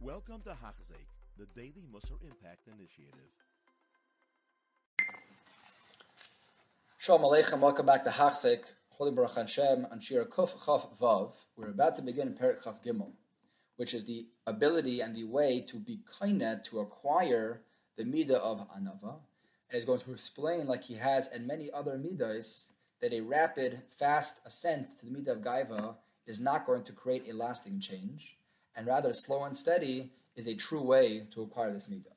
Welcome to Hachzik, the Daily Musar Impact Initiative. Shalom Aleichem, welcome back to Hachzik, Holy Baruch Hashem, on Shir Kuf Chaf Vav. We're about to begin Perek Chaf Gimel, which is the ability and the way to be kainet, to acquire the midah of Anava. And he's going to explain, like he has in many other midas, that a rapid, fast ascent to the midah of Gaiva is not going to create a lasting change, and rather slow and steady is a true way to acquire this midah.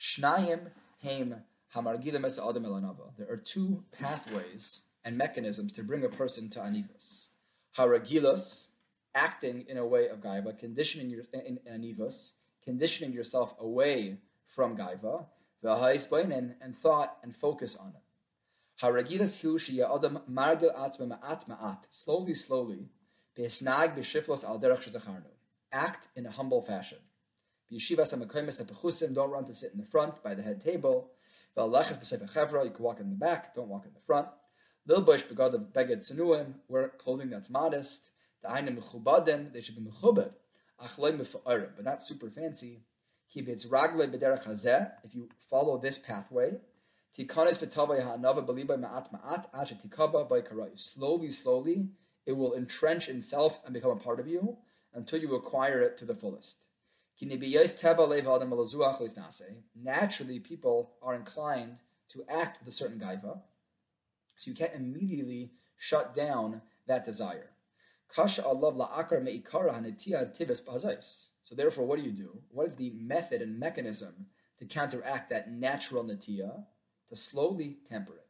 Shnayim heim hamargilim es adam elanava. There are two pathways and mechanisms to bring a person to anivas. Haragilas, acting in a way of gaiva, conditioning your in, in anivas, conditioning yourself away from gaiva, v'haisbainin, and thought and focus on it. Haragilas hu adam margil atzma ma'at ma'at, slowly, slowly, Be'esnag b'shiflos al derech shezacharnu. Act in a humble fashion. B'yeshivas ha'makoymes ha'pechusim, don't run to sit in the front by the head table. V'alachet b'sefer chevra, you can walk in the back, don't walk in the front. Lil bush begad beged senuim, wear clothing that's modest. Da'ayim mechubadim, they should be mechubed. Achloi mefa'arim, but not super fancy. Ki b'itz ragle b'derech hazeh, if you follow this pathway. Tikanes v'tavay ha'anava b'liba ma'at ma'at, ashe tikaba by karayu. Slowly, slowly, it will entrench itself and become a part of you until you acquire it to the fullest. Naturally, people are inclined to act with a certain gaiva, so you can't immediately shut down that desire. So therefore, what do you do? What is the method and mechanism to counteract that natural natiya, to slowly temper it?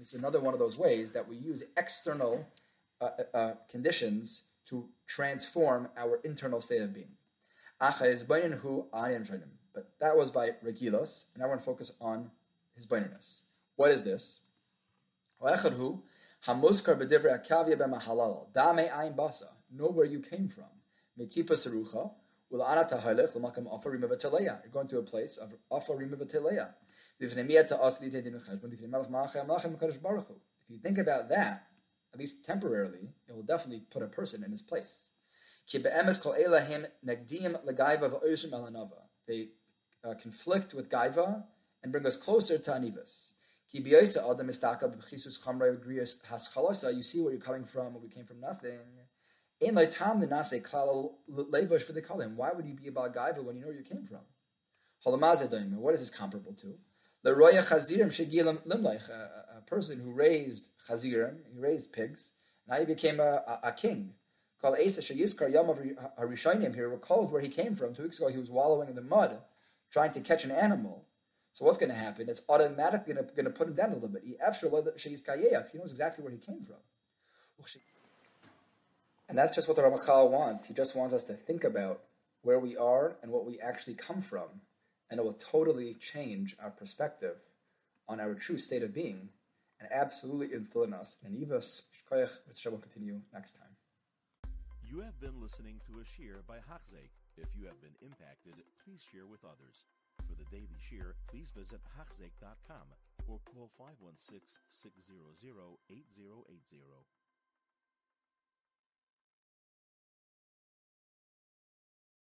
Is another one of those ways that we use external uh, uh, uh, conditions to transform our internal state of being. But that was by Regilos, and I want to focus on his baininess. What is this? Know where you came from. You're going to a place of Afarim. If you think about that, at least temporarily, it will definitely put a person in his place. They uh, conflict with Gaiva and bring us closer to Anivas. You see where you're coming from, where we came from nothing. In like tam the nase klal levash for the kalim. Why would you be about gaiva when you know where you came from? What is this comparable to? Leroya chazirim shegilim limleich. A person who raised chazirim, he raised pigs. and Now he became a, a, a king. Called Asa Shayiskar Yom of Harishainim here recalls where he came from. Two weeks ago he was wallowing in the mud, trying to catch an animal. So what's going to happen? It's automatically going to put him down a little bit. He knows exactly where he came from. And that's just what the Ramchal wants. He just wants us to think about where we are and what we actually come from. And it will totally change our perspective on our true state of being and absolutely instill in us an Ivas Shkoyach, which will continue next time. You have been listening to a shear by Hachzeik. If you have been impacted, please share with others. For the daily shear, please visit Hachzeik.com or call 516 600 8080.